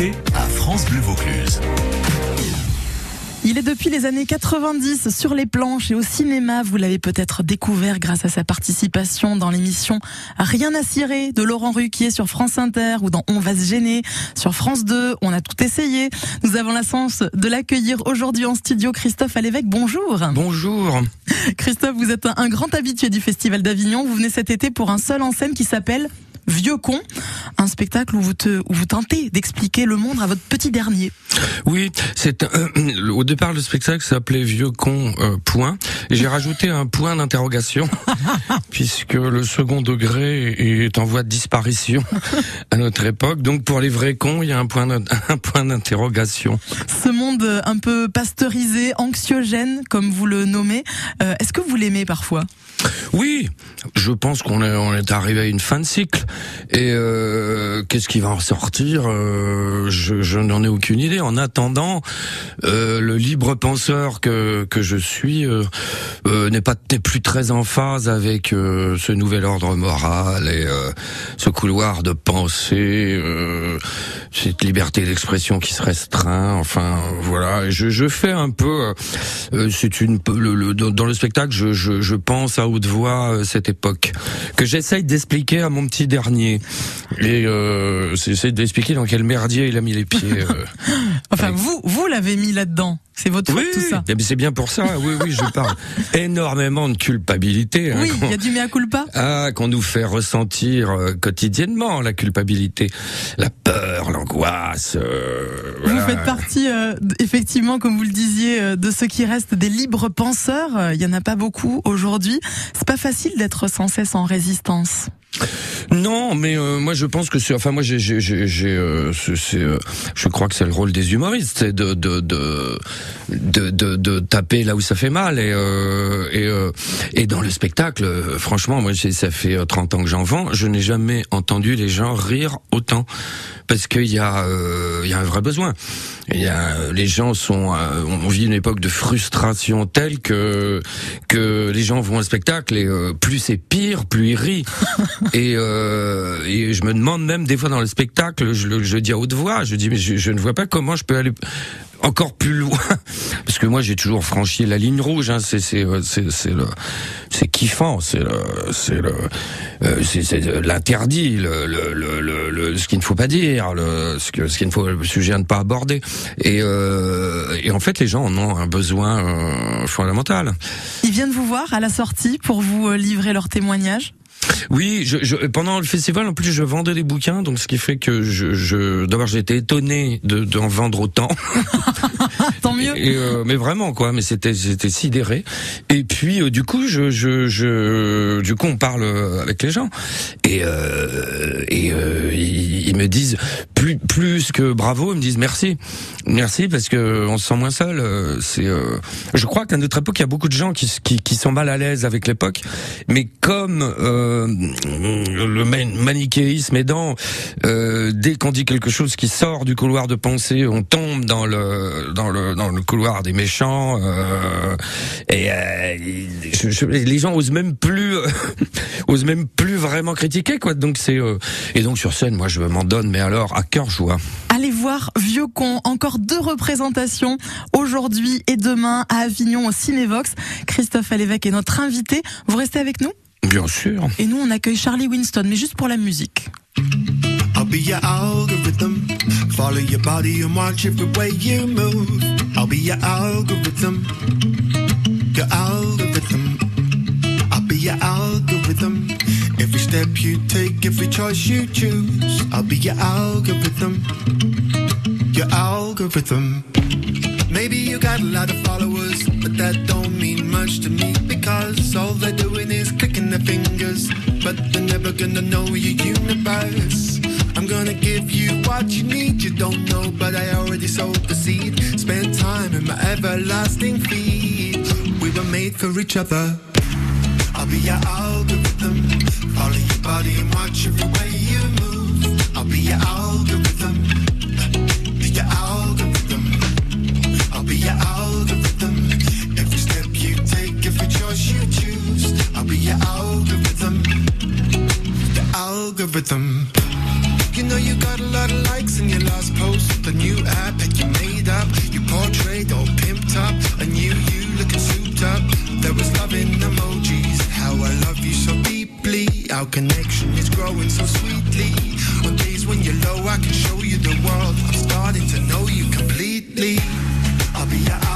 à France Bleu Vaucluse. Il est depuis les années 90 sur les planches et au cinéma. Vous l'avez peut-être découvert grâce à sa participation dans l'émission Rien à cirer de Laurent Ruquier sur France Inter ou dans On va se gêner sur France 2. On a tout essayé. Nous avons la chance de l'accueillir aujourd'hui en studio. Christophe Alévèque, bonjour. Bonjour. Christophe, vous êtes un grand habitué du Festival d'Avignon. Vous venez cet été pour un seul en scène qui s'appelle Vieux con, un spectacle où vous, te, où vous tentez d'expliquer le monde à votre petit dernier. Oui, c'est euh, au départ le spectacle s'appelait Vieux con euh, point j'ai rajouté un point d'interrogation puisque le second degré est en voie de disparition à notre époque. Donc pour les vrais cons, il y a un point un point d'interrogation. Ce monde un peu pasteurisé, anxiogène comme vous le nommez, euh, est-ce que vous l'aimez parfois? Oui, je pense qu'on est, arrivé à une fin de cycle. Et euh, qu'est-ce qui va en sortir euh, Je, n'en ai aucune idée. En attendant, euh, le libre penseur que, que je suis euh, euh, n'est pas n'est plus très en phase avec ce nouvel ordre moral et ce couloir de pensée, cette liberté d'expression qui se restreint. Enfin, voilà. Je, fais un peu. c'est une dans le spectacle, je, je pense à haute voix cette époque que j'essaye d'expliquer à mon petit dernier et euh, c'est d'expliquer dans quel merdier il a mis les pieds. Euh, enfin, vous, vous l'avez mis là-dedans. C'est votre faute tout ça. C'est bien pour ça. Oui, oui, je parle énormément de culpabilité. Hein, oui, il y a du mea culpa. Ah, qu'on nous fait ressentir euh, quotidiennement la culpabilité, la peur, l'angoisse. Euh, vous faites partie, euh, effectivement, comme vous le disiez, de ceux qui restent des libres penseurs. Il y en a pas beaucoup aujourd'hui. C'est pas facile d'être sans cesse en résistance. Non, mais euh, moi je pense que c'est, enfin moi j'ai, j'ai, j'ai, euh, c'est, euh, je crois que c'est le rôle des humoristes, c'est de de, de de, de, de taper là où ça fait mal et et et dans le spectacle, franchement, moi ça fait 30 ans que j'en vends, je n'ai jamais entendu les gens rire autant parce qu'il y a il y a un vrai besoin. Il y a, les gens sont, on vit une époque de frustration telle que que les gens vont au spectacle et plus c'est pire, plus ils rient. et, euh, et je me demande même des fois dans le spectacle, je, je dis à haute voix, je dis mais je, ne vois pas comment je peux aller encore plus loin. Parce que moi j'ai toujours franchi la ligne rouge hein. c'est c'est euh, c'est c'est le kiffant c'est le c'est le euh, c'est l'interdit le, le, le, le, ce qu'il ne faut pas dire le ce que ce qu'il ne faut le sujet à ne pas aborder. Et euh, et en fait les gens en ont un besoin euh, fondamental. Ils viennent vous voir à la sortie pour vous livrer leur témoignage? Oui, je, je, pendant le festival, en plus, je vendais des bouquins, donc ce qui fait que je, je d'abord j'étais étonné de d'en vendre autant. Et, euh, mais vraiment quoi, mais c'était j'étais sidéré. Et puis euh, du coup, je, je, je, du coup, on parle avec les gens. Et euh, et euh, ils, ils, me disent plus plus que bravo, ils me disent merci, merci parce que on se sent moins seul. C'est, je crois qu'à notre époque, il y a beaucoup de gens qui qui, qui sont mal à l'aise avec l'époque, mais comme euh, le manichéisme aidant, euh, dès qu'on dit quelque chose qui sort du couloir de pensée, on tombe dans le dans le dans le couloir des méchants. Euh, et euh, je, les gens osent même plus osent même plus vraiment critiquer quoi. Donc c'est euh, et donc sur scène, moi je m'en donne, mais alors à cœur joie. Allez voir Vieux Con, encore deux représentations aujourd'hui et demain à Avignon au Cinévox. Christophe Alévèque est notre invité. Vous restez avec nous? Bien sûr. Et nous, on accueille Charlie Winston, mais juste pour la musique. I'll be your algorithm. Follow your body and watch every way you move. I'll be your algorithm. Your algorithm. I'll be your algorithm. Every step you take, every choice you choose. I'll be your algorithm. Your algorithm. Maybe you got a lot of followers, but that don't mean much to me because all they're doing is clicking their fingers, but they're never gonna know your universe. Gonna give you what you need, you don't know, but I already sowed the seed. Spend time in my everlasting feet. We were made for each other. I'll be your algorithm, follow your body and watch every way you move. I'll be your algorithm, be your algorithm. I'll be your algorithm. Every step you take, every choice you choose. I'll be your algorithm. The algorithm. You know you got a lot of likes in your last post. The new app that you made up, you portrayed all pimped up. A new you looking souped up. There was love in emojis. How I love you so deeply. Our connection is growing so sweetly. On days when you're low, I can show you the world. I'm starting to know you completely. I'll be your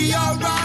be alright.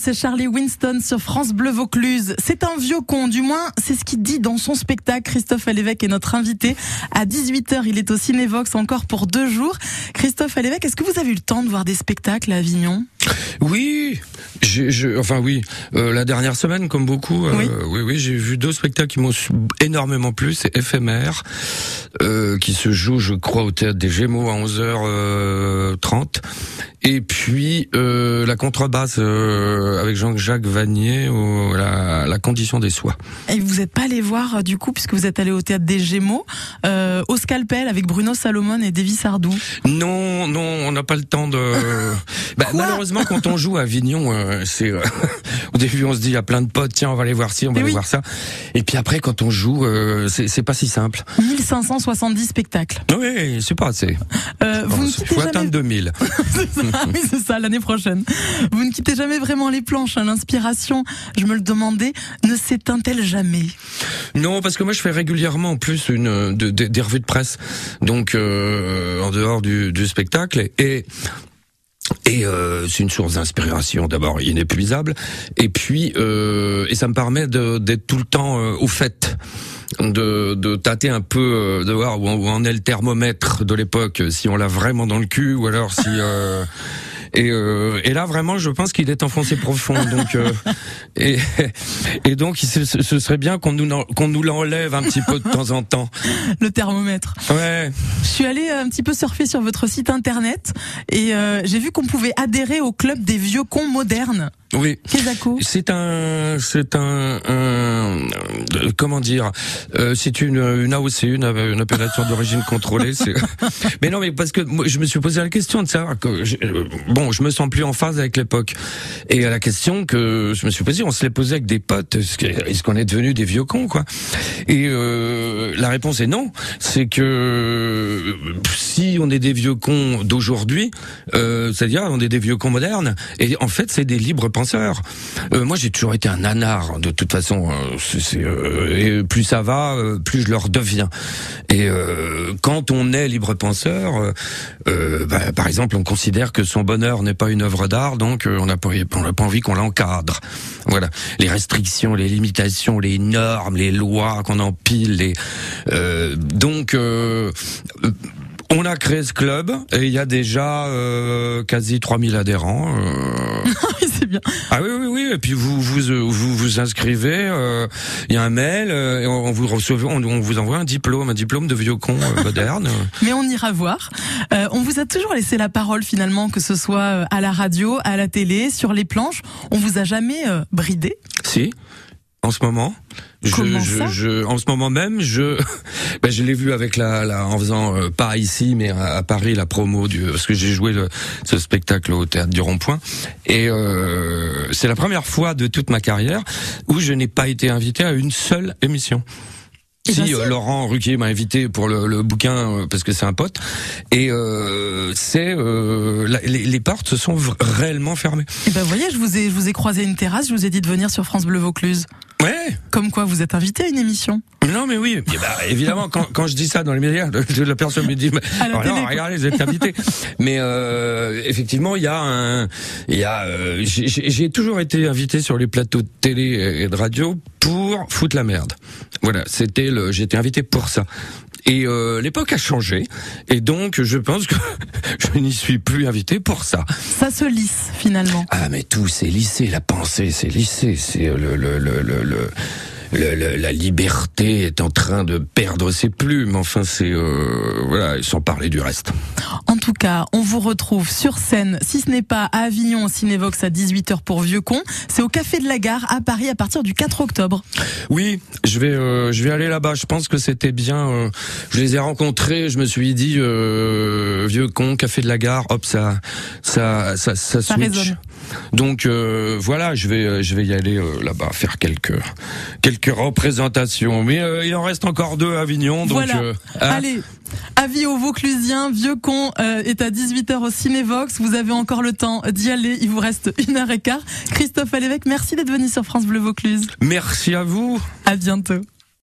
C'est Charlie Winston sur France Bleu Vaucluse. C'est un vieux con, du moins c'est ce qu'il dit dans son spectacle. Christophe Alévèque est notre invité. À 18h, il est au Cinévox encore pour deux jours. Christophe Alévèque, est-ce que vous avez eu le temps de voir des spectacles à Avignon? Oui, j'ai, enfin oui, euh, la dernière semaine, comme beaucoup, euh, Oui. oui, oui, j'ai vu deux spectacles qui m'ont énormément plu. C'est éphémère, euh, qui se joue, je crois, au théâtre des Gémeaux à 11h30, et puis la contrebasse avec Jean-Jacques Vanier, au, la, la condition des soies. Et vous n'êtes pas allé voir, du coup, puisque vous êtes allé au théâtre des Gémeaux, au Scalpel avec Bruno Salomon et Davy Sardou. Non, non, on n'a pas le temps de. Bah, malheureusement, quand on joue à Avignon, euh, c'est euh, au début on se dit il y a plein de potes, tiens on va aller voir ci, on va Mais aller oui. voir ça. Et puis après quand on joue, euh, c'est pas si simple. 1570 spectacles. Oui, c'est pas assez. Euh, vous ne faut jamais... atteindre 2000. C'est ça, oui, c'est ça, l'année prochaine. Vous ne quittez jamais vraiment les planches. hein. L'inspiration, je me le demandais, ne s'éteint-elle jamais? Non, parce que moi je fais régulièrement en plus une de- de- des revues de presse, donc en dehors du, du spectacle et et euh, c'est une source d'inspiration d'abord inépuisable. Et puis euh, et ça me permet d'être tout le temps euh, au fait de, de tâter un peu euh, de voir où, où en est le thermomètre de l'époque si on l'a vraiment dans le cul ou alors si euh, et, euh, et là vraiment je pense qu'il est enfoncé profond donc euh, et, et donc ce, ce serait bien qu'on nous qu'on nous l'enlève un petit peu de temps en temps Le thermomètre. ouais Je suis allée un petit peu surfer sur votre site internet et euh, j'ai vu qu'on pouvait adhérer au club des vieux cons modernes. oui. C'est un, c'est un, un- euh, comment dire, euh, c'est une, une AOC, une, une appellation d'origine contrôlée. c'est- mais non, mais parce que moi, je me suis posé la question de savoir que, je- euh, bon, je me sens plus en phase avec l'époque. Et à la question que je me suis posée, on se l'est posé avec des potes, est-ce qu'on est devenu des vieux cons, quoi? Et euh, la réponse est non. C'est que euh, si on est des vieux cons d'aujourd'hui, euh, c'est-à-dire on est des vieux cons modernes, et en fait c'est des libres penseurs. Euh, moi j'ai toujours été un nanar, de toute façon. euh, c'est- c'est, euh, et plus ça va, euh, plus je leur deviens. Et euh, quand on est libre penseur, euh, euh, bah, par exemple, on considère que son bonheur n'est pas une œuvre d'art, donc euh, on n'a pas, pas envie qu'on l'encadre. Voilà, les restrictions, les limitations, les normes, les lois qu'on empile, les euh, donc. euh, On a créé ce club et il y a déjà euh, quasi 3000 adhérents. Euh... c'est bien. Ah oui, oui, oui. Et puis vous vous euh, vous, vous inscrivez. Euh, il y a un mail et on vous on, vous envoie un diplôme, un diplôme de vieux con moderne. Mais on ira voir. on vous a toujours laissé la parole finalement, que ce soit à la radio, à la télé, sur les planches. On vous a jamais bridé? Si en ce moment? Je, je, je, en ce moment même, je, ben je l'ai vu avec la, la en faisant euh, pas ici, mais à, Paris la promo du, parce que j'ai joué le, ce spectacle au théâtre du Rond-Point, et euh, c'est la première fois de toute ma carrière où je n'ai pas été invité à une seule émission. Eh ben, si euh, Laurent Ruquier m'a invité pour le, le bouquin euh, parce que c'est un pote et euh, c'est les, les, portes se sont réellement fermées. Et eh ben vous voyez, je vous ai je vous ai croisé une terrasse, je vous ai dit de venir sur France Bleu Vaucluse. Ouais. Comme quoi vous êtes invité à une émission. Non mais oui, bah, évidemment quand, quand je dis ça dans les médias, la personne me dit alors, non, regardez, vous êtes invité. mais euh, effectivement, il y a un il y a j'ai toujours été invité sur les plateaux de télé et de radio pour foutre la merde. Voilà, c'était le j'étais invité pour ça. Et euh, l'époque a changé, et donc je pense que je n'y suis plus invité pour ça. Ça se lisse finalement. Ah mais tout c'est lissé, la pensée c'est lissé, c'est le le le le, le la liberté est en train de perdre ses plumes. Enfin, c'est euh, voilà, sans parler du reste. En tout cas, on vous retrouve sur scène, si ce n'est pas à Avignon au Cinévox à 18h pour Vieux Con, c'est au Café de la Gare à Paris à partir du 4 octobre. Oui, je vais euh, je vais aller là-bas. Je pense que c'était bien. Euh, je les ai rencontrés. Je me suis dit euh, Vieux Con, Café de la Gare. Hop, ça ça ça ça, ça switch. Donc euh, voilà, je vais euh, je vais y aller euh, là-bas faire quelques quelques représentations. Mais il en reste encore deux à Avignon. Donc voilà. Hein. allez. Avis aux Vauclusiens, Vieux Con est à 18h au Cinévox. Vous avez encore le temps d'y aller. Il vous reste une heure et quart. Christophe Alévèque, merci d'être venu sur France Bleu Vaucluse. Merci à vous. À bientôt.